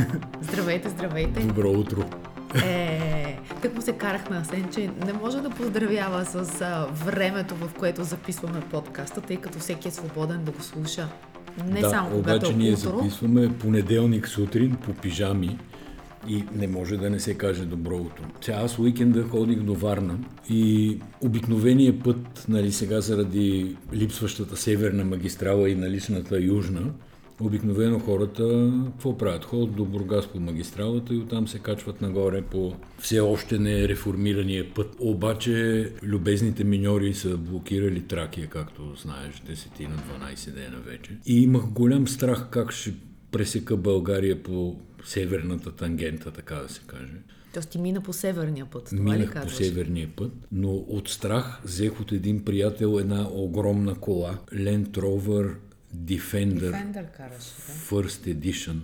Здравейте, здравейте. Добро утро. Е, так му се карах на Асен, че не може да поздравява с а, времето, в което записваме подкаста, тъй като всеки е свободен да го слуша. Не да, само когато обаче е ние утро. записваме понеделник сутрин по пижами и не може да не се каже добро утро. Сега аз уикенда ходих до Варна и обикновения път, нали сега заради липсващата северна магистрала и наличната южна, Обикновено хората какво правят? Ходят до Бургас по магистралата и оттам се качват нагоре по все още не реформирания път. Обаче любезните миньори са блокирали Тракия, както знаеш, 10 на 12 дена вече. И имах голям страх как ще пресека България по северната тангента, така да се каже. Тоест ти мина по северния път, това ли Минах по казваш? северния път, но от страх взех от един приятел една огромна кола, Land Rover Defender, Фендър караш, да? First Edition.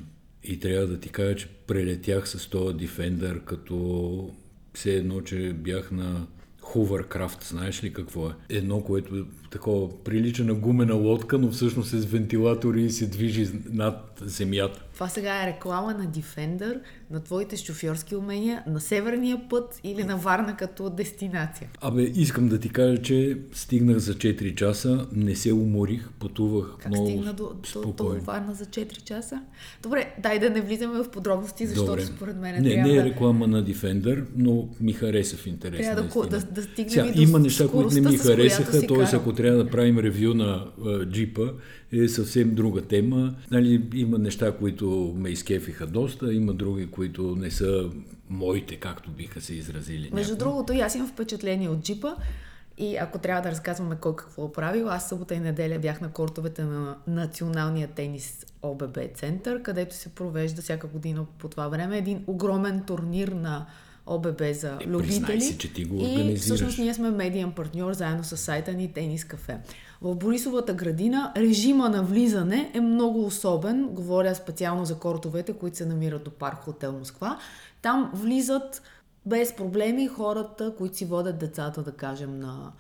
И трябва да ти кажа, че прелетях с този Defender като все едно, че бях на Hovercraft, знаеш ли какво е? Едно, което такова прилича на гумена лодка, но всъщност е с вентилатори и се движи над земята. Това сега е реклама на Defender, на твоите шофьорски умения, на северния път или на Варна като дестинация. Абе, искам да ти кажа, че стигнах за 4 часа, не се уморих, пътувах Как много стигна до, до, до. Варна за 4 часа? Добре, дай да не влизаме в подробности, защото Добре. според мен не, трябва не е да... реклама на Defender, но ми хареса в интерес Трябва да истина. да- да стигнем Сега, и до има неща, които не ми харесаха, т.е. ако трябва да правим ревю на а, джипа, е съвсем друга тема. Нали, има неща, които ме изкефиха доста, има други, които не са моите, както биха се изразили. Между някои. другото, и аз имам впечатление от джипа и ако трябва да разказваме кой какво е правил, аз събота и неделя бях на кортовете на Националния тенис ОББ център, където се провежда всяка година по това време един огромен турнир на ОББ за Е, любители. си, че ти го и всъщност ние сме медиен партньор заедно с сайта ни Тенис Кафе. В Борисовата градина режима на влизане е много особен. Говоря специално за кортовете, които се намират до парк Хотел Москва. Там влизат без проблеми хората, които си водят децата, да кажем, на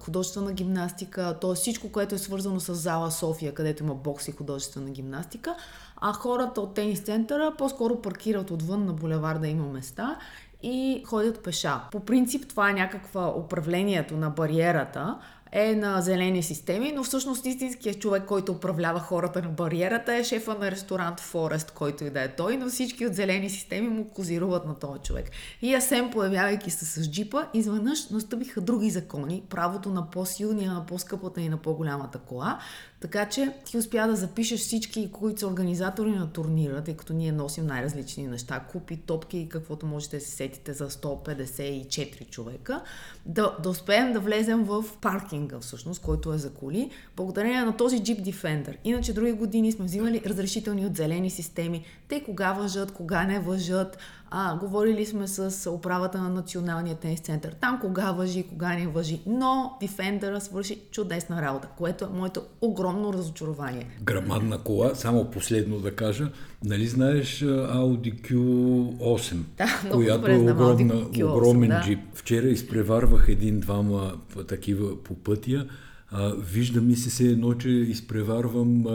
художествена гимнастика, т.е. всичко, което е свързано с зала София, където има бокс и художествена гимнастика, а хората от тенис центъра по-скоро паркират отвън на булевар да има места и ходят пеша. По принцип това е някаква управлението на бариерата, е на зелени системи, но всъщност истинският човек, който управлява хората на бариерата е шефа на ресторант Форест, който и да е той, но всички от зелени системи му козируват на този човек. И Асен, появявайки се с джипа, изведнъж настъпиха други закони, правото на по-силния, на по-скъпата и на по-голямата кола, така че ти успя да запишеш всички, които са организатори на турнира, тъй като ние носим най-различни неща, купи, топки и каквото можете да се сетите за 154 човека, да, да успеем да влезем в паркинга всъщност, който е за коли, благодарение на този Jeep Defender. Иначе други години сме взимали разрешителни от зелени системи, те кога въжат, кога не въжат, а, говорили сме с управата на Националния тенис център. Там кога въжи, кога не въжи. Но Defender свърши чудесна работа, което е моето огромно разочарование. Грамадна кола, само последно да кажа, нали знаеш Audi Q8, Да, която е огромна, Q8, огромен да. джип. Вчера изпреварвах един-двама такива по пътя. А, вижда ми се се едно, че изпреварвам а,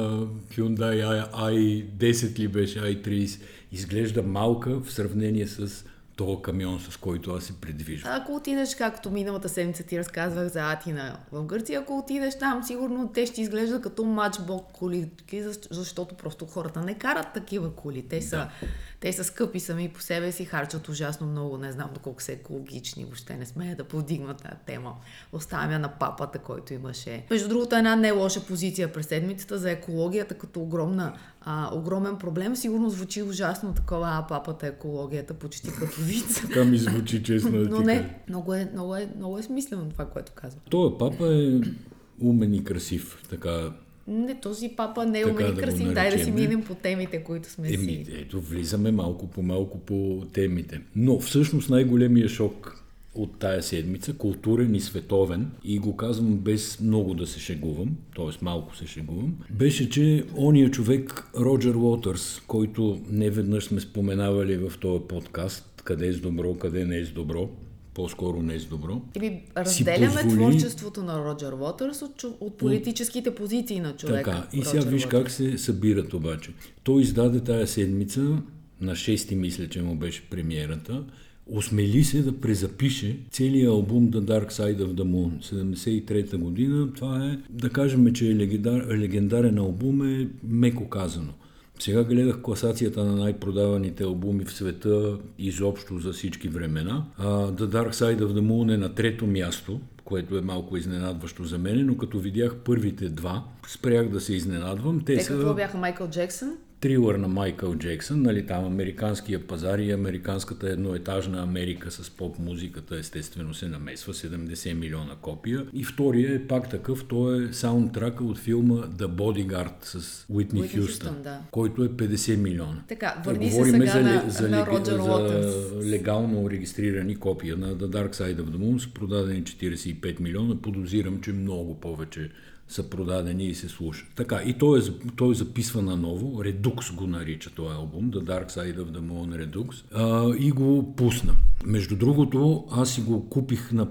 Hyundai i, i10 ли беше, i30. Изглежда малка в сравнение с този камион, с който аз се предвиждам. Ако отидеш, както миналата седмица ти разказвах за Атина в Гърция, ако отидеш там, сигурно те ще изглеждат като матчбок коли, защ- защото просто хората не карат такива коли. Те са, Да. Те са скъпи сами по себе си, харчат ужасно много, не знам доколко са екологични, въобще не смея да повдигна тази тема. Оставям я на папата, който имаше. Между другото, една не лоша позиция през седмицата за екологията като огромна, а, огромен проблем. Сигурно звучи ужасно такова, а папата екологията почти като виц. Така ми звучи честно Но не, много е, много е, много е смислено това, което казва. Той папа е умен и красив, така Не, този папа не е умен да красив. Дай да си минем по темите, които сме Еми, си. ето, влизаме малко по малко по темите. Но всъщност най-големия шок от тая седмица, културен и световен, и го казвам без много да се шегувам, т.е. малко се шегувам, беше, че ония човек Роджер Уотърс, който не веднъж сме споменавали в този подкаст, къде е с добро, къде не е с добро, по-скоро не е с добро. Или разделяме позволи- творчеството на Роджер Уотърс от, от политическите позиции на човека. Така, и сега Роджер виж Уотърс. как се събират обаче. Той издаде тая седмица на 6 мисля, че му беше премиерата, осмели се да презапише целият албум The Dark Side of the Moon, 73-та година. Това е, да кажем, че е легендар, легендарен албум е меко казано. Сега гледах класацията на най-продаваните албуми в света изобщо за всички времена. The Dark Side of the Moon е на трето място, което е малко изненадващо за мен, но като видях първите два, спрях да се изненадвам. Те, Те са... какво бяха Майкъл Джексън? Трилър на Майкъл Джексън, нали, там американския пазар и американската едноетажна Америка с поп-музиката естествено се намесва, 70 милиона копия. И втория е пак такъв, той е саундтрака от филма The Bodyguard с Уитни Хюстън, да. който е 50 милиона. Така, върни се сега за, на, за, на Роджер за легално регистрирани копия на The Dark Side of the Moon, продадени 45 милиона, подозирам, че много повече са продадени и се слушат. Така, и той е, той записва наново, Redux го нарича този албум, The Dark Side of the Moon Redux, а, и го пусна. Между другото, аз си го купих на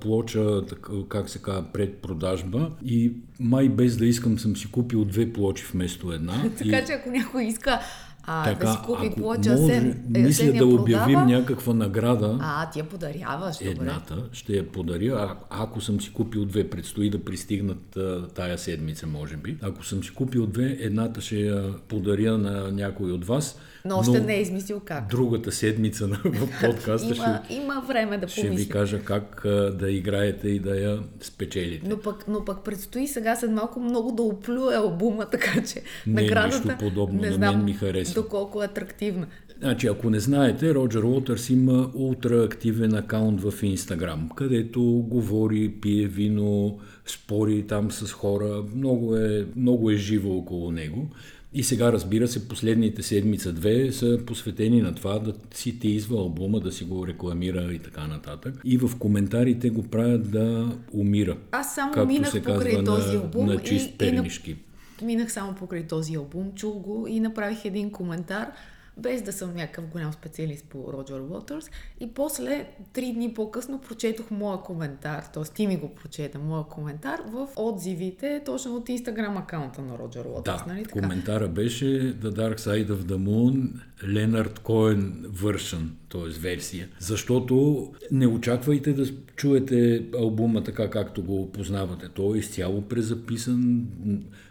плоча, как се казва, пред продажба и май без да искам съм си купил две плочи вместо една. така и... че ако някой иска а, така, да си купи ако плоча, може, сен, мисля да обявим продава. някаква награда. А, ти я подаряваш, добре. Едната ще я подаря. А, ако съм си купил две, предстои да пристигнат а, тая седмица, може би. Ако съм си купил две, едната ще я подаря на някой от вас. Но още но не е измислил как. Другата седмица на, подкаста има, ще, има време да ще ви кажа как а, да играете и да я спечелите. Но пък, но пък предстои сега след малко много да оплюе албума, така че не, наградата... нещо подобно. Не на знам мен ми харесва. доколко е атрактивна. Значи, ако не знаете, Роджер Уотърс има ултраактивен акаунт в Инстаграм, където говори, пие вино, спори там с хора. Много е, много е живо около него. И сега, разбира се, последните седмица-две са посветени на това да си тизва албума, да си го рекламира и така нататък. И в коментарите го правят да умира. Аз само минах се покрай казва, този албум на, на чист и, пернишки. И на... Минах само покрай този албум, чул го и направих един коментар – без да съм някакъв голям специалист по Роджер Уотърс. И после, три дни по-късно, прочетох моя коментар, т.е. ти ми го прочета, моя коментар в отзивите, точно от инстаграм акаунта на Роджер Уотърс. Да, нали така? коментара беше The Dark Side of the Moon, Ленард Коен version, т.е. версия. Защото не очаквайте да чуете албума така, както го познавате. Той е изцяло презаписан,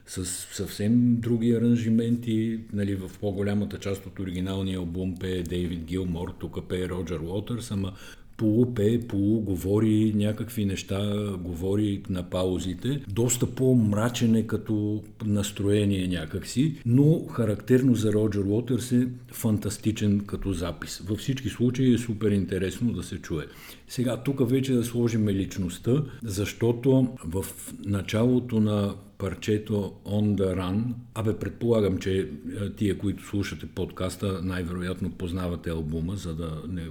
с съвсем други аранжименти. Нали, в по-голямата част от оригиналния албум пее Дейвид Гилмор, тук пее Роджер Уотърс, ама полупе, полуговори някакви неща, говори на паузите. Доста по-мрачен е като настроение някакси, но характерно за Роджер Уотърс е фантастичен като запис. Във всички случаи е супер интересно да се чуе. Сега, тук вече да сложим личността, защото в началото на парчето On the Run. Абе, предполагам, че е, тия, които слушате подкаста, най-вероятно познавате албума, за да не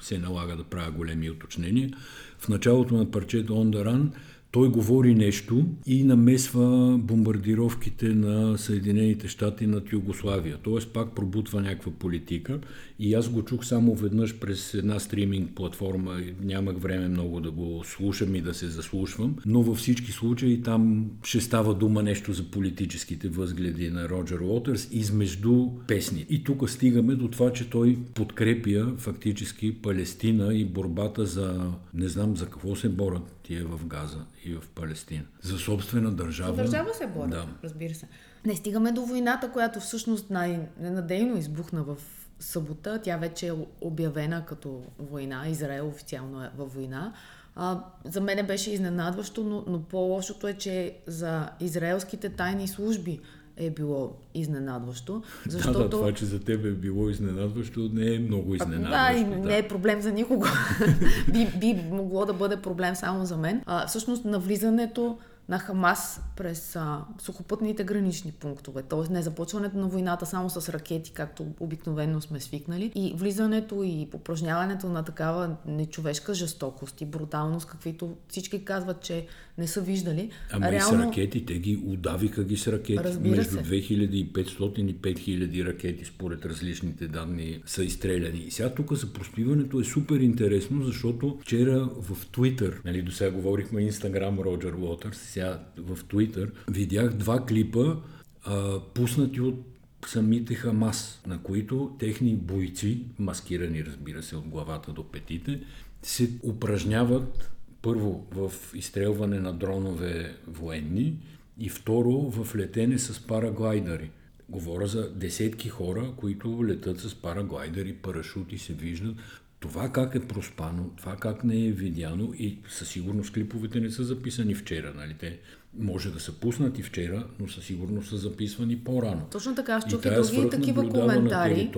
се налага да правя големи уточнения. В началото на парчето On the Run той говори нещо и намесва бомбардировките на Съединените щати над Югославия. Тоест пак пробутва някаква политика. И аз го чух само веднъж през една стриминг платформа. Нямах време много да го слушам и да се заслушвам. Но във всички случаи там ще става дума нещо за политическите възгледи на Роджер Уотърс измежду песни. И тук стигаме до това, че той подкрепя фактически Палестина и борбата за... Не знам за какво се борят тия в Газа и в Палестина. За собствена държава. Държава се борят, да. разбира се. Не стигаме до войната, която всъщност най-ненадейно избухна в събота. Тя вече е обявена като война. Израел официално е във война. А, за мен беше изненадващо, но, но по-лошото е, че за израелските тайни служби е било изненадващо. Защото... Да, да, това, че за теб е било изненадващо, не е много изненадващо. Да, и не е проблем за никого. би, би могло да бъде проблем само за мен. А, всъщност, навлизането на Хамас през а, сухопътните гранични пунктове. Т.е. не започването на войната само с ракети, както обикновено сме свикнали, и влизането и упражняването на такава нечовешка жестокост и бруталност, каквито всички казват, че не са виждали. Ама Реално... и с ракети, те ги удавиха ги с ракети. Разбира Между се. 2500 и 5000 ракети, според различните данни, са изстреляни. И сега тук за проспиването е супер интересно, защото вчера в Twitter, нали, до сега говорихме Instagram Роджер Уотърс, сега в Twitter, видях два клипа, а, пуснати от самите Хамас, на които техни бойци, маскирани разбира се от главата до петите, се упражняват първо в изстрелване на дронове военни и второ в летене с параглайдери. Говоря за десетки хора, които летат с параглайдери, парашути се виждат. Това как е проспано, това как не е видяно и със сигурност клиповете не са записани вчера, нали? Те може да са пуснати вчера, но със сигурност са записвани по-рано. Точно така, аз чух и, други такива коментари,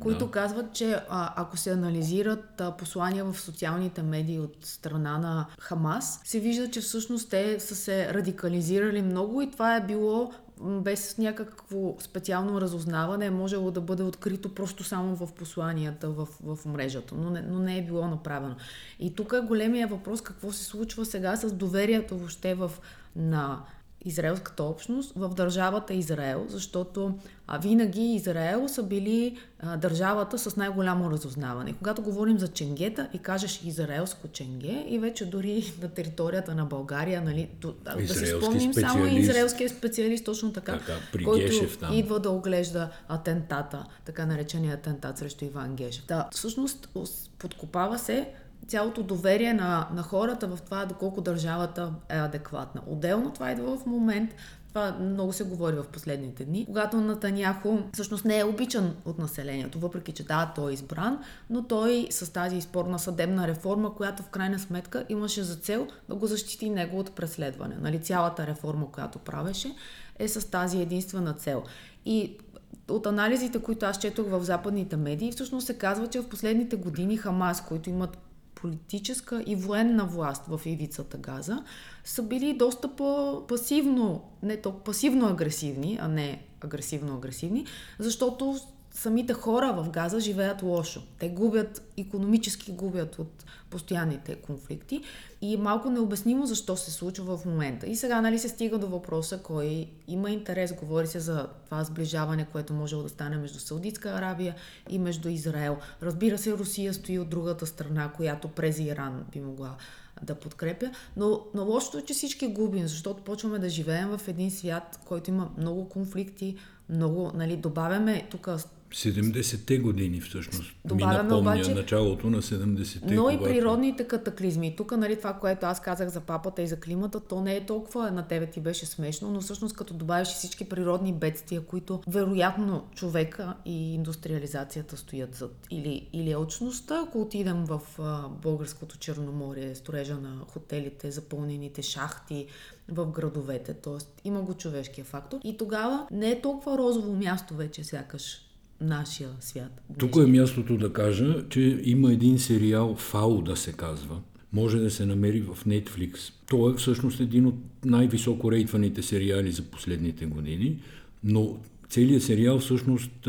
които да. казват, че а, ако се анализират а, послания в социалните медии от страна на Хамас, се вижда, че всъщност те са се радикализирали много и това е било без някакво специално разузнаване е можело да бъде открито просто само в посланията в, в мрежата, но не, но не е било направено. И тук е големия въпрос какво се случва сега с доверието въобще в, на израелската общност в държавата Израел, защото а, винаги Израел са били а, държавата с най-голямо разузнаване. Когато говорим за ченгета и кажеш израелско ченге и вече дори на територията на България, нали, до, да, си спомним само израелския специалист, точно така, така който там. идва да оглежда атентата, така наречения атентат срещу Иван Гешев. Да, всъщност подкопава се цялото доверие на, на хората в това доколко държавата е адекватна. Отделно това идва в момент, това много се говори в последните дни, когато Натаняхо всъщност не е обичан от населението, въпреки че да, той е избран, но той с тази спорна съдебна реформа, която в крайна сметка имаше за цел да го защити него от преследване. Нали, цялата реформа, която правеше, е с тази единствена цел. И от анализите, които аз четох в западните медии, всъщност се казва, че в последните години Хамас, които имат политическа и военна власт в ивицата Газа, са били доста по-пасивно, не толкова пасивно агресивни, а не агресивно-агресивни, защото самите хора в Газа живеят лошо. Те губят, економически губят от постоянните конфликти и е малко необяснимо защо се случва в момента. И сега нали се стига до въпроса кой има интерес, говори се за това сближаване, което може да стане между Саудитска Арабия и между Израел. Разбира се, Русия стои от другата страна, която през Иран би могла да подкрепя. Но, но лошото е, че всички губим, защото почваме да живеем в един свят, който има много конфликти, много, нали, добавяме тук 70-те години всъщност Добавяме ми напомня обаче, началото на 70-те. Но когато... и природните катаклизми. Тук, нали, това, което аз казах за папата и за климата, то не е толкова на тебе ти беше смешно, но всъщност като добавиш всички природни бедствия, които вероятно човека и индустриализацията стоят зад. Или, или очността, ако отидем в а, българското Черноморие, строежа на хотелите, запълнените шахти, в градовете. Тоест има го човешкия фактор. И тогава не е толкова розово място вече, сякаш нашия свят. Тук е мястото да кажа, че има един сериал ФАУ да се казва. Може да се намери в Netflix. Той е всъщност един от най-високо рейтваните сериали за последните години, но целият сериал всъщност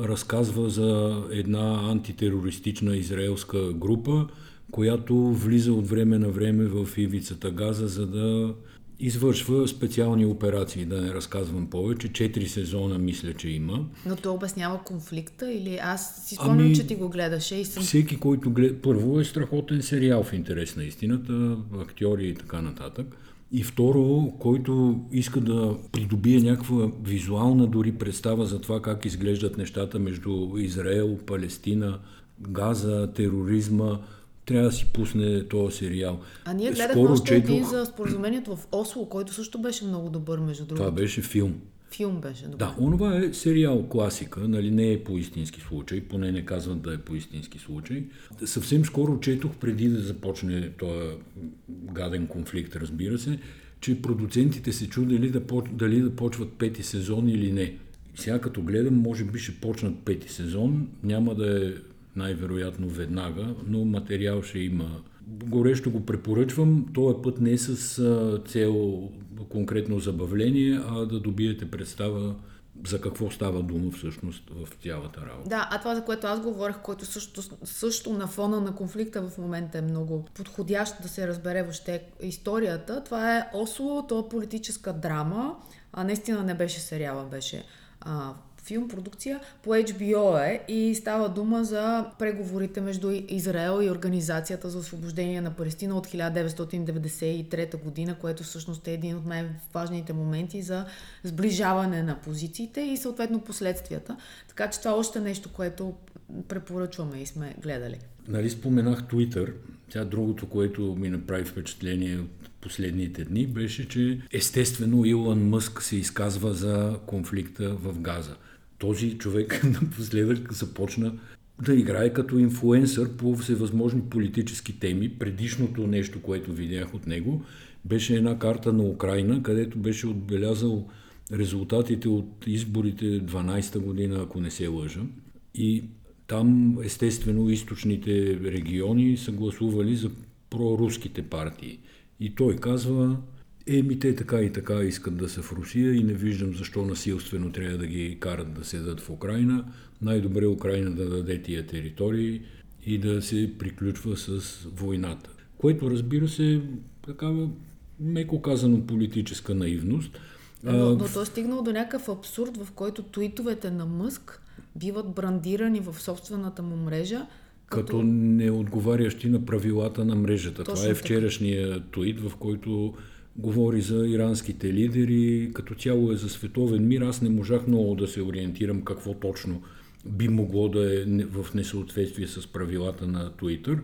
разказва за една антитерористична израелска група, която влиза от време на време в ивицата Газа, за да извършва специални операции, да не разказвам повече. Четири сезона мисля, че има. Но то обяснява конфликта или аз си спомням, ами, че ти го гледаше и съм... Всеки, който гледа... Първо е страхотен сериал в интерес на истината, актьори и така нататък. И второ, който иска да придобие някаква визуална дори представа за това как изглеждат нещата между Израел, Палестина, Газа, тероризма, трябва да си пусне този сериал. А ние гледахме Скоро още четох... един за споразумението в Осло, който също беше много добър, между другото. Това беше филм. Филм беше добър. Да, онова е сериал класика, нали, не е по истински случай, поне не казват да е по истински случай. Съвсем скоро четох, преди да започне този гаден конфликт, разбира се, че продуцентите се чудели да, дали да почват пети сезон или не. Сега като гледам, може би ще почнат пети сезон, няма да е най-вероятно веднага, но материал ще има. Горещо го препоръчвам. Този път не с цел конкретно забавление, а да добиете представа за какво става дума всъщност в цялата работа. Да, а това, за което аз говорех, което също, също на фона на конфликта в момента е много подходящ да се разбере въобще историята, това е Осло, то е политическа драма, а наистина не беше сериала, беше а, филм, продукция по HBO е и става дума за преговорите между Израел и Организацията за освобождение на Палестина от 1993 година, което всъщност е един от най-важните моменти за сближаване на позициите и съответно последствията. Така че това е още нещо, което препоръчваме и сме гледали. Нали споменах Twitter. Тя другото, което ми направи впечатление от последните дни, беше, че естествено Илон Мъск се изказва за конфликта в Газа. Този човек напоследък започна да играе като инфуенсър по всевъзможни политически теми. Предишното нещо, което видях от него, беше една карта на Украина, където беше отбелязал резултатите от изборите 12-та година, ако не се лъжа. И там, естествено, източните региони са гласували за проруските партии. И той казва, еми те така и така искат да са в Русия и не виждам защо насилствено трябва да ги карат да седат в Украина. Най-добре Украина да даде тия територии и да се приключва с войната. Което разбира се такава меко казано политическа наивност. Но, но то е стигнало до някакъв абсурд, в който твитовете на Мъск биват брандирани в собствената му мрежа. Като, като не отговарящи на правилата на мрежата. Точно Това е вчерашния твит, в който говори за иранските лидери, като цяло е за световен мир. Аз не можах много да се ориентирам какво точно би могло да е в несъответствие с правилата на Twitter,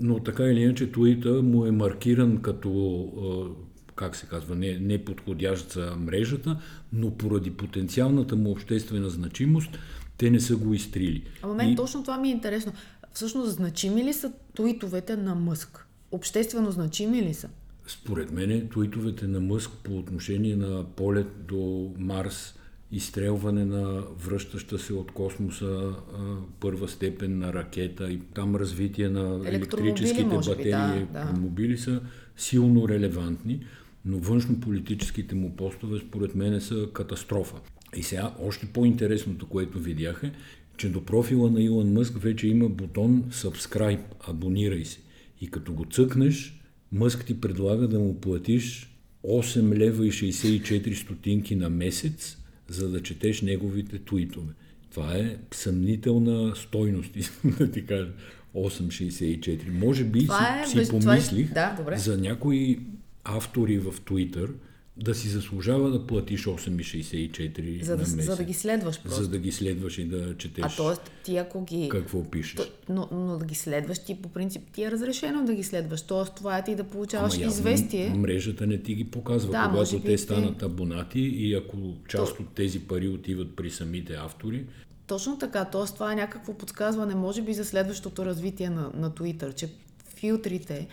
но така или иначе Twitter му е маркиран като как се казва, не, не подходящ за мрежата, но поради потенциалната му обществена значимост, те не са го изтрили. А мен и... точно това ми е интересно. Всъщност, значими ли са туитовете на Мъск? Обществено значими ли са? Според мен, туитовете на Мъск по отношение на полет до Марс, изстрелване на връщаща се от космоса а, първа степен на ракета и там развитие на електрическите батерии, да, да. мобили са силно релевантни, но външно-политическите му постове според мен са катастрофа. И сега още по-интересното, което видях е, че до профила на Илон Мъск вече има бутон Subscribe, абонирай се. И като го цъкнеш, Мъск ти предлага да му платиш 8 лева и 64 стотинки на месец, за да четеш неговите твитове. Това е съмнителна стойност, да ти кажа. 8,64. Може би това си, е, си помислих това е, да, за някои автори в Твитър, да си заслужава да платиш 8,64 за да, на месец. За да ги следваш просто. За да ги следваш и да четеш. А т.е. ти ако ги... Какво пишеш. Но, но да ги следваш, ти по принцип ти е разрешено да ги следваш. Т.е. това е ти да получаваш Ама, известие. Мрежата не ти ги показва. Да, когато те станат абонати и ако част То... от тези пари отиват при самите автори, точно така, т.е. това е някакво подсказване, може би за следващото развитие на, на Twitter, че филтрите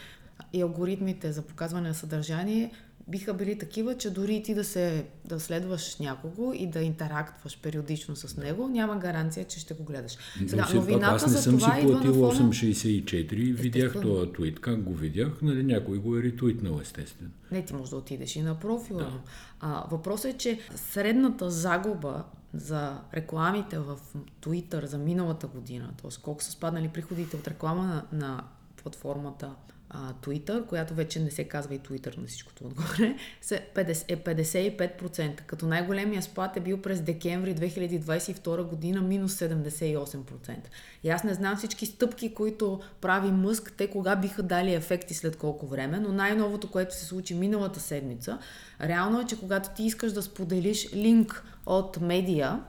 и алгоритмите за показване на съдържание биха били такива, че дори ти да, се, да следваш някого и да интерактваш периодично с него, няма гаранция, че ще го гледаш. Сега, Но новината пак, аз не за съм това си платил фона... 8,64, видях този твит. Как го видях? Нали, някой го е ретуитнал, естествено. Не, ти можеш да отидеш и на профила. Да. А, въпросът е, че средната загуба за рекламите в Twitter за миналата година, т.е. колко са спаднали приходите от реклама на, на платформата а, Twitter, която вече не се казва и Twitter на всичкото отгоре, е 55%, като най-големия спад е бил през декември 2022 година минус 78%. И аз не знам всички стъпки, които прави Мъск, те кога биха дали ефекти след колко време, но най-новото, което се случи миналата седмица, реално е, че когато ти искаш да споделиш линк от медия,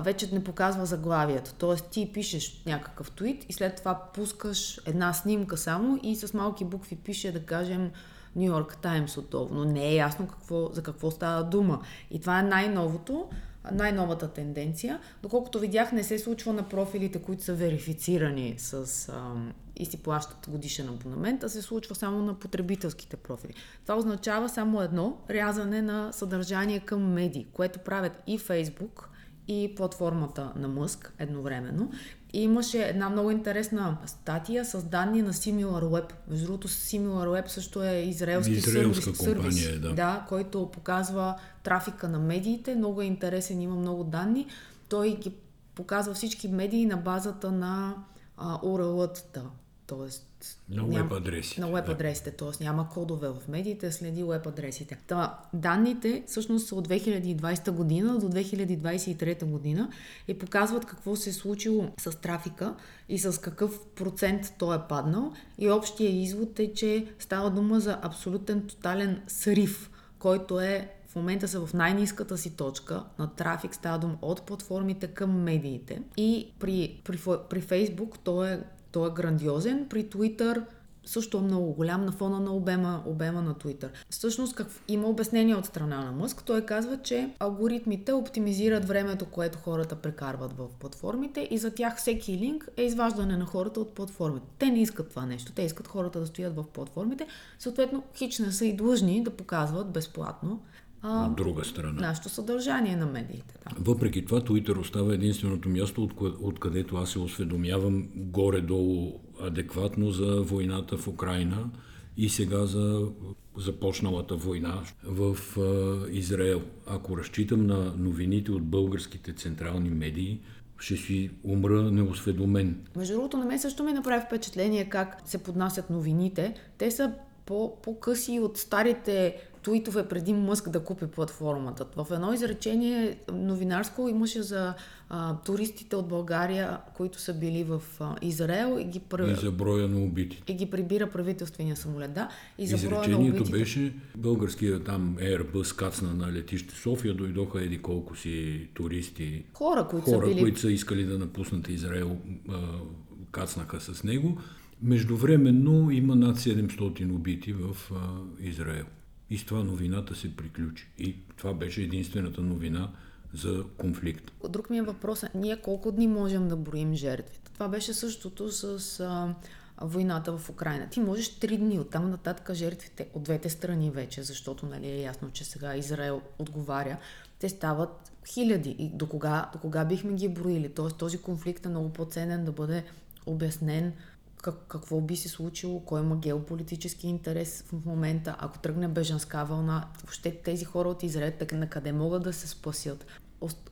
вече не показва заглавието. Тоест ти пишеш някакъв твит и след това пускаш една снимка само и с малки букви пише, да кажем, Нью Йорк Таймс отдолу, но не е ясно какво, за какво става дума. И това е най-новото, най-новата тенденция. Доколкото видях, не се случва на профилите, които са верифицирани с, а, и си плащат годишен абонамент, а се случва само на потребителските профили. Това означава само едно рязане на съдържание към медии, което правят и Фейсбук, и платформата на Мъск едновременно. И имаше една много интересна статия с данни на SimilarWeb. Между другото, SimilarWeb също е израелски Израелска сервис, компания, е, да. да, който показва трафика на медиите. Много е интересен, има много данни. Той ги показва всички медии на базата на URL-тата Тоест, на веб адреси. На веб адресите, да. т.е. няма кодове в медиите, следи веб адресите. Та, данните всъщност са от 2020 година до 2023 година и показват какво се е случило с трафика и с какъв процент той е паднал. И общия извод е, че става дума за абсолютен тотален срив, който е в момента са в най-низката си точка на трафик, става дума от платформите към медиите. И при, при, при Facebook той е той е грандиозен. При Twitter също е много голям на фона на обема, обема на Twitter. Всъщност как, има обяснение от страна на Мъск. Той казва, че алгоритмите оптимизират времето, което хората прекарват в платформите и за тях всеки линк е изваждане на хората от платформите. Те не искат това нещо. Те искат хората да стоят в платформите. Съответно, хич не са и длъжни да показват безплатно а, от друга страна. Нашето съдържание на медиите. Да. Въпреки това, Twitter остава единственото място, от, откъдето аз се осведомявам горе-долу адекватно за войната в Украина и сега за започналата война в а, Израел. Ако разчитам на новините от българските централни медии, ще си умра неосведомен. Между другото, на мен също ми направи впечатление как се поднасят новините. Те са по-къси от старите туитове преди Мъск да купи платформата. В едно изречение новинарско имаше за а, туристите от България, които са били в а, Израел и ги, пр... и за броя на убитите. И ги прибира правителствения самолет, да. И за броя на убитите. беше българския там Airbus кацна на летище София, дойдоха еди колко си туристи. Хора, които хора, са били... които са искали да напуснат Израел, а, кацнаха с него. Междувременно има над 700 убити в а, Израел. И с това новината се приключи. И това беше единствената новина за конфликт. Друг ми е въпросът, ние колко дни можем да броим жертвите? Това беше същото с а, войната в Украина. Ти можеш три дни, оттам нататък жертвите от двете страни вече, защото нали, е ясно, че сега Израел отговаря. Те стават хиляди. И до кога, до кога бихме ги броили? Тоест този конфликт е много по-ценен да бъде обяснен как, какво би се случило, кой има геополитически интерес в момента, ако тръгне бежанска вълна, въобще тези хора от Израел на къде могат да се спасят,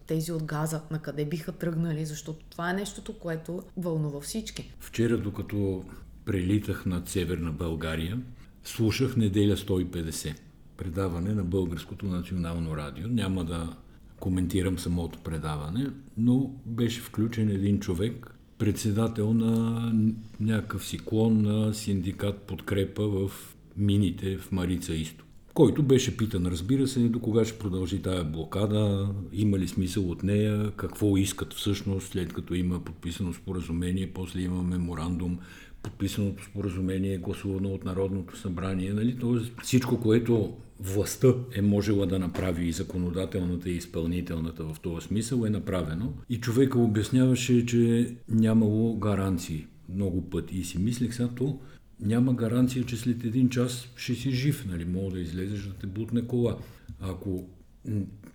тези от газа, на къде биха тръгнали, защото това е нещото, което вълнува всички. Вчера, докато прелитах над Северна България, слушах неделя 150 предаване на Българското национално радио. Няма да коментирам самото предаване, но беше включен един човек, председател на някакъв си клон на синдикат подкрепа в мините в Марица Исто. Който беше питан, разбира се, до кога ще продължи тая блокада, има ли смисъл от нея, какво искат всъщност, след като има подписано споразумение, после има меморандум, подписаното споразумение е гласувано от Народното събрание. Нали? Тоест, всичко, което властта е можела да направи и законодателната и изпълнителната в този смисъл е направено. И човека обясняваше, че нямало гаранции много пъти. И си мислех сега, то няма гаранция, че след един час ще си жив, нали? Мога да излезеш да те бутне кола. Ако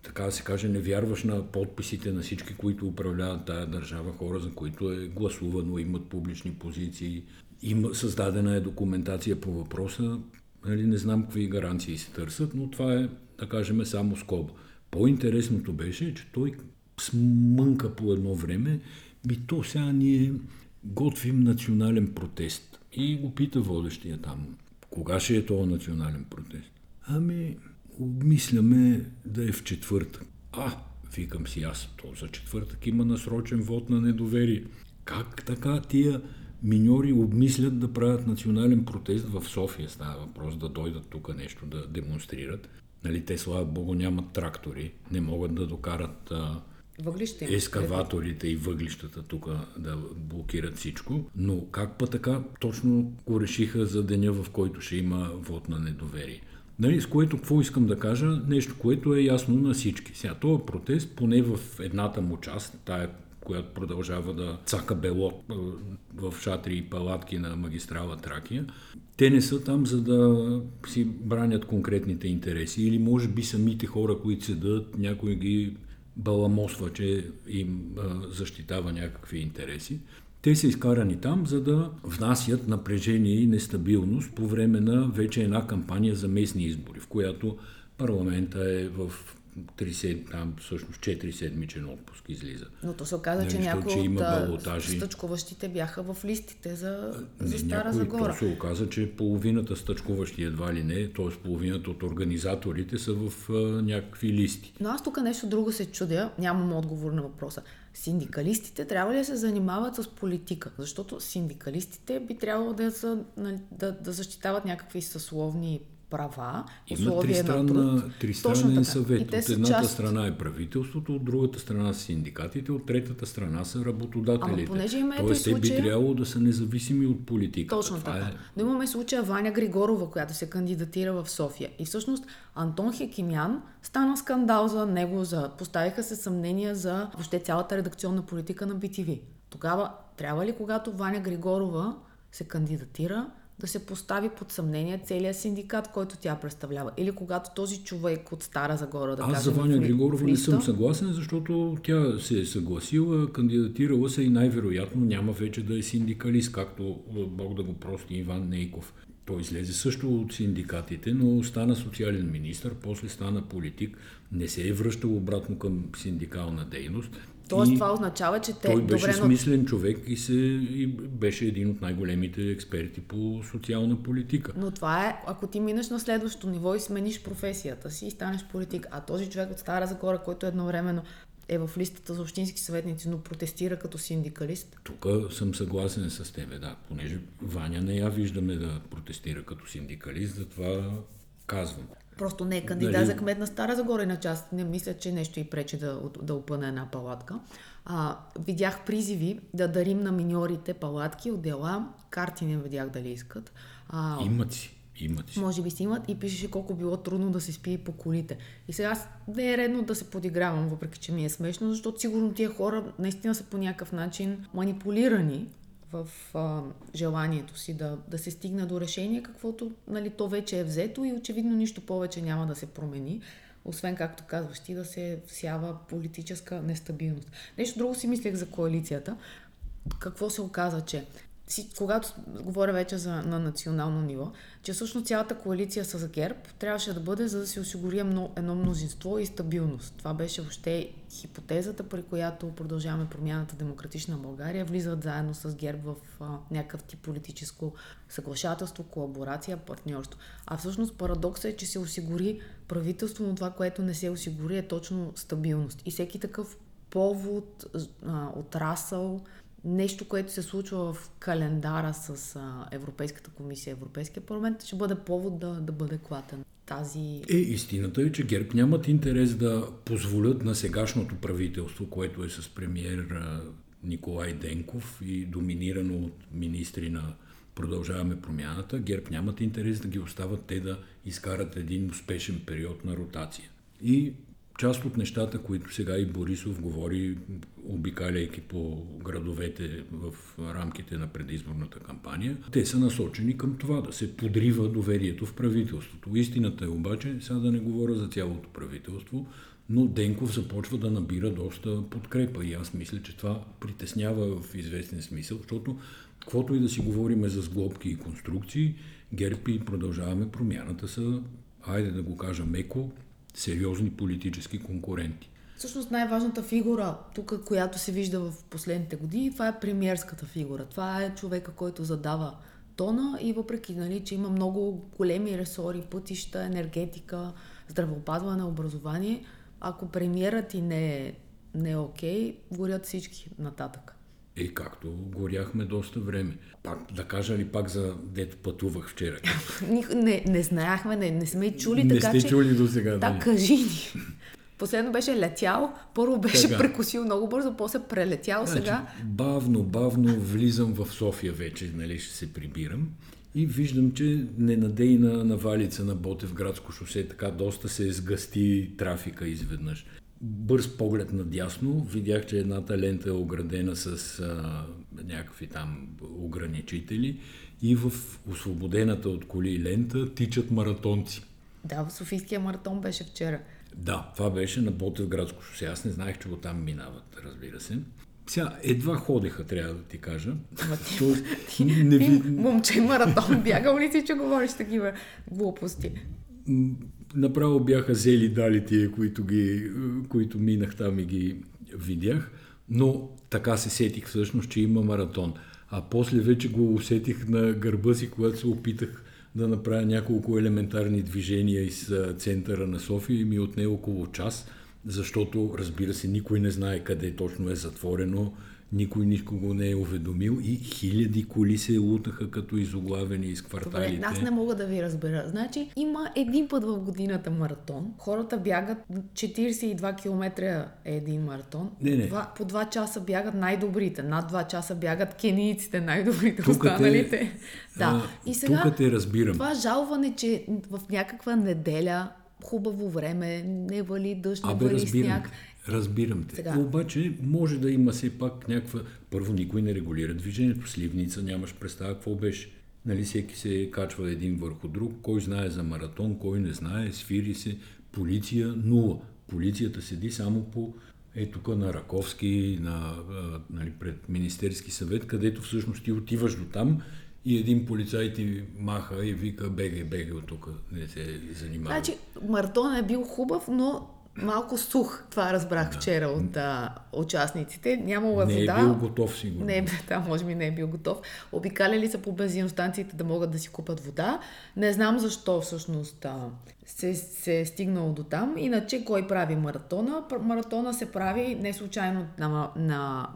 така да се каже, не вярваш на подписите на всички, които управляват тая държава, хора, за които е гласувано, имат публични позиции, има, създадена е документация по въпроса, Нали, не знам какви гаранции се търсят, но това е, да кажем, само скоба. По-интересното беше, че той смънка по едно време, ми то сега ние готвим национален протест. И го пита водещия там, кога ще е този национален протест? Ами, обмисляме да е в четвъртък. А, викам си аз, то за четвъртък има насрочен вод на недоверие. Как така тия миньори обмислят да правят национален протест в София. Става въпрос да дойдат тук нещо да демонстрират. Нали, те, слава Богу, нямат трактори, не могат да докарат а, Въглище. ескаваторите и въглищата тук да блокират всичко. Но как па така точно го решиха за деня, в който ще има вод на недоверие? Нали, с което какво искам да кажа? Нещо, което е ясно на всички. Сега, този протест, поне в едната му част, тая която продължава да цака бело в шатри и палатки на магистрала Тракия. Те не са там, за да си бранят конкретните интереси или може би самите хора, които седат, някой ги баламосва, че им защитава някакви интереси. Те са изкарани там, за да внасят напрежение и нестабилност по време на вече една кампания за местни избори, в която парламента е в три сед, там всъщност 4 седмичен отпуск излиза. Но то се оказа, Нали, че някои че има от балотажи. стъчкуващите бяха в листите за, Не, за Стара някой, Загора. То се оказа, че половината стъчкуващи едва ли не, т.е. половината от организаторите са в а, някакви листи. Но аз тук нещо друго се чудя, нямам отговор на въпроса. Синдикалистите трябва ли да се занимават с политика? Защото синдикалистите би трябвало да, са, нали, да, да защитават някакви съсловни права, Има тристранна, тристранен съвет. От едната част- страна е правителството, от другата страна са синдикатите, от третата страна са работодателите. Ама понеже има Тоест, те би трябвало да са независими от политиката. Точно Това така. Е... Но имаме случая Ваня Григорова, която се кандидатира в София. И всъщност Антон Хекимян стана скандал за него, за... поставиха се съмнения за въобще цялата редакционна политика на BTV. Тогава трябва ли, когато Ваня Григорова се кандидатира, да се постави под съмнение целият синдикат, който тя представлява? Или когато този човек от Стара Загора, да Аз кажем, за Ваня Григорова не съм съгласен, защото тя се е съгласила, кандидатирала се и най-вероятно няма вече да е синдикалист, както е, Бог да го прости Иван Нейков. Той излезе също от синдикатите, но стана социален министр, после стана политик, не се е връщал обратно към синдикална дейност. Тоест И това означава, че те той беше добре, но смислен човек и, се, и беше един от най-големите експерти по социална политика. Но това е, ако ти минеш на следващото ниво и смениш професията си и станеш политик, а този човек от Стара Загора, който едновременно е в листата за общински съветници, но протестира като синдикалист, Тук съм съгласен с тебе, да, понеже Ваня не я виждаме да протестира като синдикалист, затова казвам. Просто не е кандидат Нали? за кмет на Стара Загора, иначе аз не мисля, че нещо и пречи да, да опъне една палатка. А, видях призиви да дарим на миньорите палатки, отдела, карти не видях дали искат. А, Имат си, имат си. Може би си имат и пишеше колко било трудно да се спи по колите. И сега не е редно да се подигравам, въпреки че ми е смешно, защото сигурно тия хора наистина са по някакъв начин манипулирани в а, желанието си да, да се стигне до решение, каквото нали, то вече е взето и очевидно нищо повече няма да се промени, освен, както казваш ти, да се всява политическа нестабилност. Нещо друго си мислех за коалицията. Какво се оказа, че си, когато говоря вече за, на национално ниво, че всъщност цялата коалиция с ГЕРБ трябваше да бъде за да се осигури едно, едно мнозинство и стабилност. Това беше въобще хипотезата, при която продължаваме промяната Демократична България, влизат заедно с ГЕРБ в а, някакъв тип политическо съглашателство, колаборация, партньорство. А всъщност парадоксът е, че се осигури правителство, но това, което не се осигури е точно стабилност. И всеки такъв повод, а, отрасъл, нещо, което се случва в календара с Европейската комисия, Европейския парламент, ще бъде повод да, да бъде клатен. Тази... Е, истината е, че ГЕРБ нямат интерес да позволят на сегашното правителство, което е с премиер а, Николай Денков и доминирано от министри на Продължаваме промяната, ГЕРБ нямат интерес да ги остават те да изкарат един успешен период на ротация. И част от нещата, които сега и Борисов говори, обикаляйки по градовете в рамките на предизборната кампания, те са насочени към това да се подрива доверието в правителството. Истината е обаче, сега да не говоря за цялото правителство, но Денков започва да набира доста подкрепа и аз мисля, че това притеснява в известен смисъл, защото каквото и да си говориме за сглобки и конструкции, ГЕРБ и продължаваме промяната са, айде да го кажа меко, сериозни политически конкуренти. Всъщност най-важната фигура, тук, която се вижда в последните години, това е премиерската фигура. Това е човека, който задава тона и въпреки, нали, че има много големи ресори, пътища, енергетика, здравеопазване, образование, ако премиерът и не е, не е окей, горят всички нататък. Е, както горяхме доста време. Пак, да кажа ли пак за дето пътувах вчера? Не, не знаехме, не, не сме и чули, Не така сте че... чули до сега. Да, нали? кажи ни. Последно беше летял, първо беше Така. прекусил много бързо, после прелетял, сега... Значи, бавно, бавно влизам в София вече, нали, ще се прибирам. И виждам, че ненадейна навалица на Ботев градско шосе, така доста се сгъсти трафика изведнъж. Бърз поглед надясно, видях, че едната лента е оградена с а, някакви там ограничители и в освободената от коли лента тичат маратонци. Да, в Софийския маратон беше вчера. Да, това беше на Ботев градско шосе. Аз не знаех, че оттам минават, разбира се. Сега, едва ходеха, трябва да ти кажа. Тоест, не Ти, ви... момче маратон, бягал ли си, че говориш такива глупости? Направо бяха взели дали тия, които, ги, които минах там и ги видях, но така се сетих всъщност, че има маратон. А после вече го усетих на гърба си, когато се опитах да направя няколко елементарни движения из центъра на София и ми отне около час, защото, разбира се, никой не знае къде точно е затворено, никой никого не е уведомил и хиляди коли се лутаха като изоглавени из кварталите. Добре, аз не мога да ви разбера. Значи има един път в годината маратон. Хората бягат 42 км е един маратон. Не, не. Два, по 2 часа бягат най-добрите. Над 2 часа бягат кенийците, най-добрите, Тук останалите. Те, да. И сега тук те разбирам. Това жалване, че в някаква неделя хубаво време, не вали дъжд, не Абе, вали разбирам сняг. Разбирам те. Сега. Обаче може да има все пак някаква... Първо, никой не регулира движението. Сливница нямаш представа какво беше. Нали, всеки се качва един върху друг. Кой знае за маратон, кой не знае, свири се. Полиция нула. Полицията седи само по е тук на Раковски, на, нали, пред Министерски съвет, където всъщност ти отиваш до там и един полицай ти маха и вика бегай, бегай от тук, не се занимава. Значи, маратон е бил хубав, но малко сух. Това разбрах да. вчера от а, участниците. Нямало не вода. е бил готов, сигурно. Не, да, може би не е бил готов. Обикаляли са по бензиностанциите да могат да си купат вода. Не знам защо всъщност а, се, се е стигнало до там. Иначе кой прави маратона? Маратона се прави не случайно на, на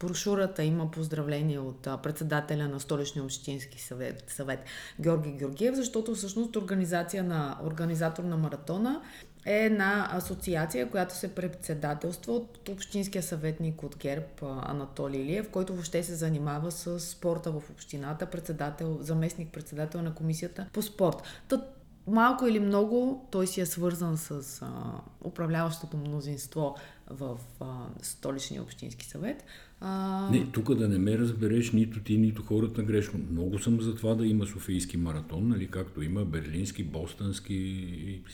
брошурата има поздравление от председателя на Столичния общински съвет, съвет Георги Георгиев, защото всъщност организация на, организатор на маратона е една асоциация, която се председателства от общинския съветник от ГЕРБ Анатолий Илиев, който въобще се занимава с спорта в общината, председател, заместник председател на комисията по спорт. Та, малко или много той си е свързан с а, управляващото мнозинство в а, столичния общински съвет. А... Не, тук да не ме разбереш нито ти, нито хората грешно. Много съм за това да има Софийски маратон, нали, както има Берлински, Бостонски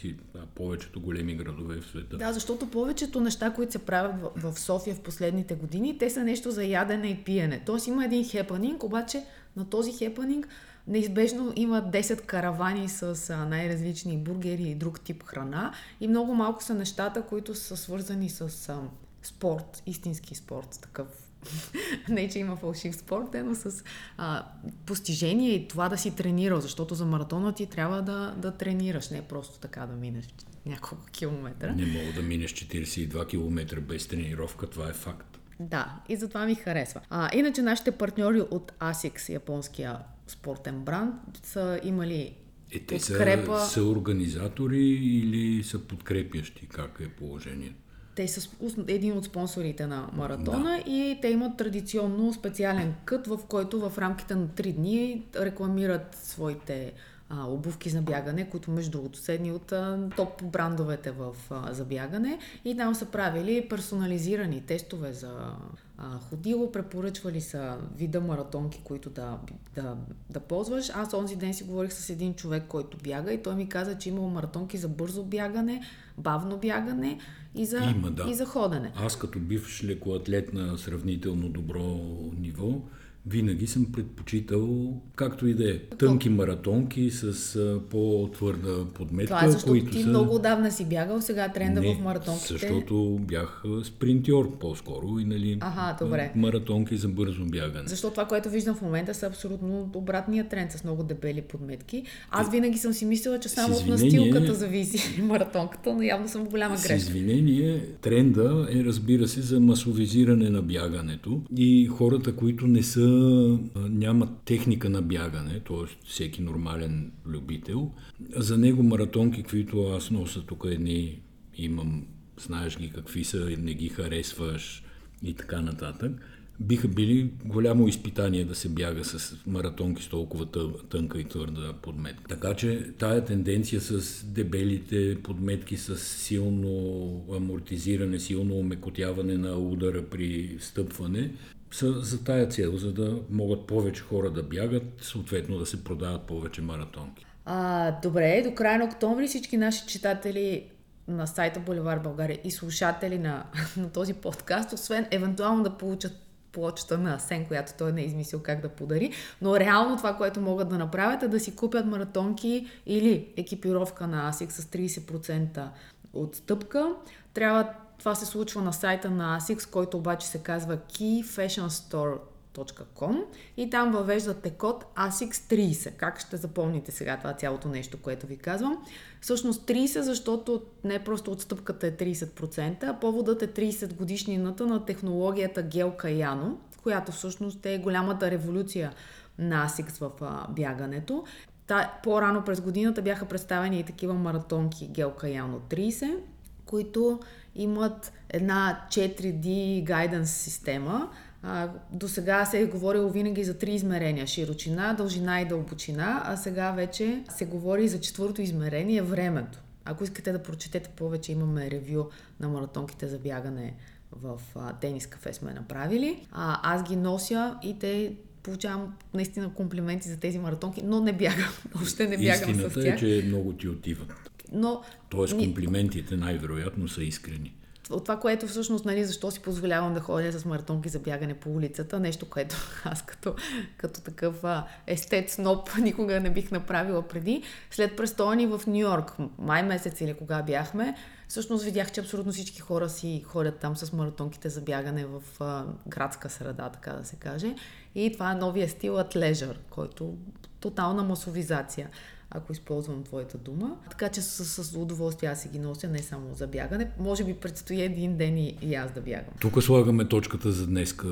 и да, повечето големи градове в света. Да, защото повечето неща, които се правят в, в София в последните години, те са нещо за ядене и пиене. Тоест има един хепанинг, обаче на този хепанинг неизбежно има 10 каравани с най-различни бургери и друг тип храна и много малко са нещата, които са свързани с а, спорт, истински спорт, такъв не, че има фалшив спорт, но с а, постижение и това да си тренирал, защото за маратона ти трябва да, да тренираш, не просто така да минеш няколко километра. Не мога да минеш 42 км без тренировка, това е факт. Да, и затова ми харесва. А, иначе нашите партньори от ASICS, японския спортен бранд, са имали е, те подкрепа... са, са организатори или са подкрепящи? Как е положението? Те са един от спонсорите на маратона да. и те имат традиционно специален кът, в който в рамките на 3 дни рекламират своите а, обувки за бягане, които между другото са едни от а, топ брандовете в, а, за бягане и там са правили персонализирани тестове за а, ходило, препоръчвали са вида маратонки, които да, да, да ползваш. Аз онзи ден си говорих с един човек, който бяга и той ми каза, че имал маратонки за бързо бягане, бавно бягане и за, Има, да. и за ходене. Аз като бивш лекоатлет на сравнително добро ниво, винаги съм предпочитал, както и да е, тънки маратонки с а, по-твърда подметка. Това е защото които ти са... много отдавна си бягал, сега тренда Не, в маратонките. защото бях спринтьор по-скоро и нали, Ага, добре. маратонки за бързо бягане. Защото това, което виждам в момента са абсолютно обратния тренд с много дебели подметки. Аз винаги съм си мислила, че само от настилката зависи маратонката, но явно съм в голяма С грешка. извинение, тренда е, разбира се, за масовизиране на бягането и хората, които не са, нямат техника на бягане, т.е. всеки нормален любител, за него маратонки, каквито аз нося тук едни, имам, знаеш ги какви са, не ги харесваш и така нататък, биха били голямо изпитание да се бяга с маратонки с толкова тъ- тънка и твърда подметка. Така че тая тенденция с дебелите подметки с силно амортизиране, силно омекотяване на удара при стъпване са за тая цел, за да могат повече хора да бягат, съответно да се продават повече маратонки. А, добре, до края на октомври всички наши читатели на сайта Боливар България и слушатели на, на този подкаст, освен евентуално да получат плочата на Асен, която той не е измислил как да подари, но реално това, което могат да направят е да си купят маратонки или екипировка на ASIC с 30% отстъпка. Трябва това се случва на сайта на ASICS, който обаче се казва keyfashionstore.com и там въвеждате код ASICS30. Как ще запомните сега това цялото нещо, което ви казвам? Всъщност 30, защото не просто отстъпката е 30%, а поводът е 30 годишнината на технологията Гел Каяно, която всъщност е голямата революция на ASICS в бягането. Та, по-рано през годината бяха представени и такива маратонки Гел Каяно 30, които имат една 4D guidance система. До сега се е говорило винаги за три измерения широчина, дължина и дълбочина, а сега вече се говори за четвърто измерение времето. Ако искате да прочетете повече, имаме ревю на маратонките за бягане в Тенис кафе сме направили. А, аз ги нося и те получавам наистина комплименти за тези маратонки, но не бягам. Още не бягам Истината с тях. е, че много ти отиват. Но Тоест комплиментите най-вероятно са искрени. от това, което всъщност, нали, защо си позволявам да ходя с маратонки за бягане по улицата, нещо, което аз като, като такъв а, естет сноп никога не бих направила преди. След престоя ни в Нью Йорк, май месец или кога бяхме, всъщност видях, че абсолютно всички хора си ходят там с маратонките за бягане в а, градска среда, така да се каже. И това е новия стил атлежър, който тотална масовизация ако използвам твоята дума. Така че с, с удоволствие аз си ги нося, не само за бягане. Може би предстои един ден и, и аз да бягам. Тук слагаме точката за днеска,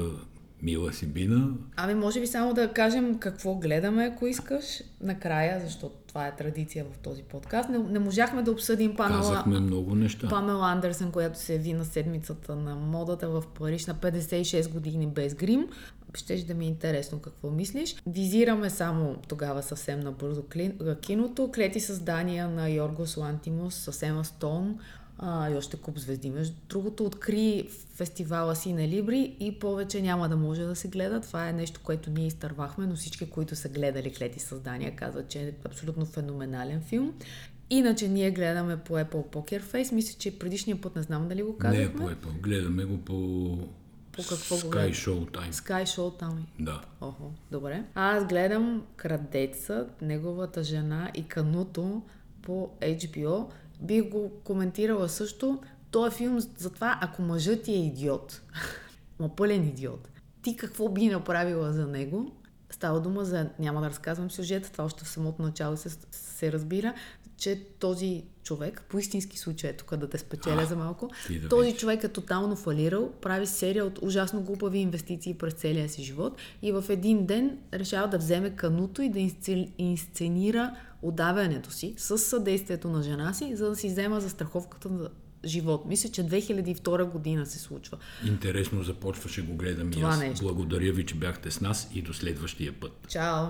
мила Сибина. Ами може би само да кажем какво гледаме, ако искаш, накрая, защото това е традиция в този подкаст. Не, не можахме да обсъдим Памела, Казахме много неща. Памела Андерсен, която се яви на седмицата на модата в Париж на 56 години без грим. Щеше да ми е интересно какво мислиш. Визираме само тогава съвсем набързо киното. Клети създания на Йоргос Лантимус, с Ема Стоун а, и още куп звезди. Между другото, откри фестивала си на Либри и повече няма да може да се гледа. Това е нещо, което ние изтървахме, но всички, които са гледали Клети създания, казват, че е абсолютно феноменален филм. Иначе ние гледаме по Apple Poker Face. Мисля, че предишния път не знам дали го Не казахме. е по Apple. Гледаме го по, По какво го Sky гледаме? Showtime. Sky Show там. Да. Охо, добре. Аз гледам Крадецът, неговата жена и кануто по HBO. Бих го коментирала също. Той е филм за това, ако мъжът ти е идиот. Ма пълен идиот. Ти какво би направила за него? Става дума за, няма да разказвам сюжета, това още в самото начало се, се разбира, че този човек, по истински случай, е тук да те спечеля за малко, да този видиш. човек е тотално фалирал, прави серия от ужасно глупави инвестиции през целия си живот и в един ден решава да вземе кануто и да инсценира удавянето си с съдействието на жена си, за да си взема застраховката за живот. Мисля, че 2002 година се случва. Интересно започваше го гледам и Това аз. нещо. Благодаря ви, че бяхте с нас и до следващия път. Чао!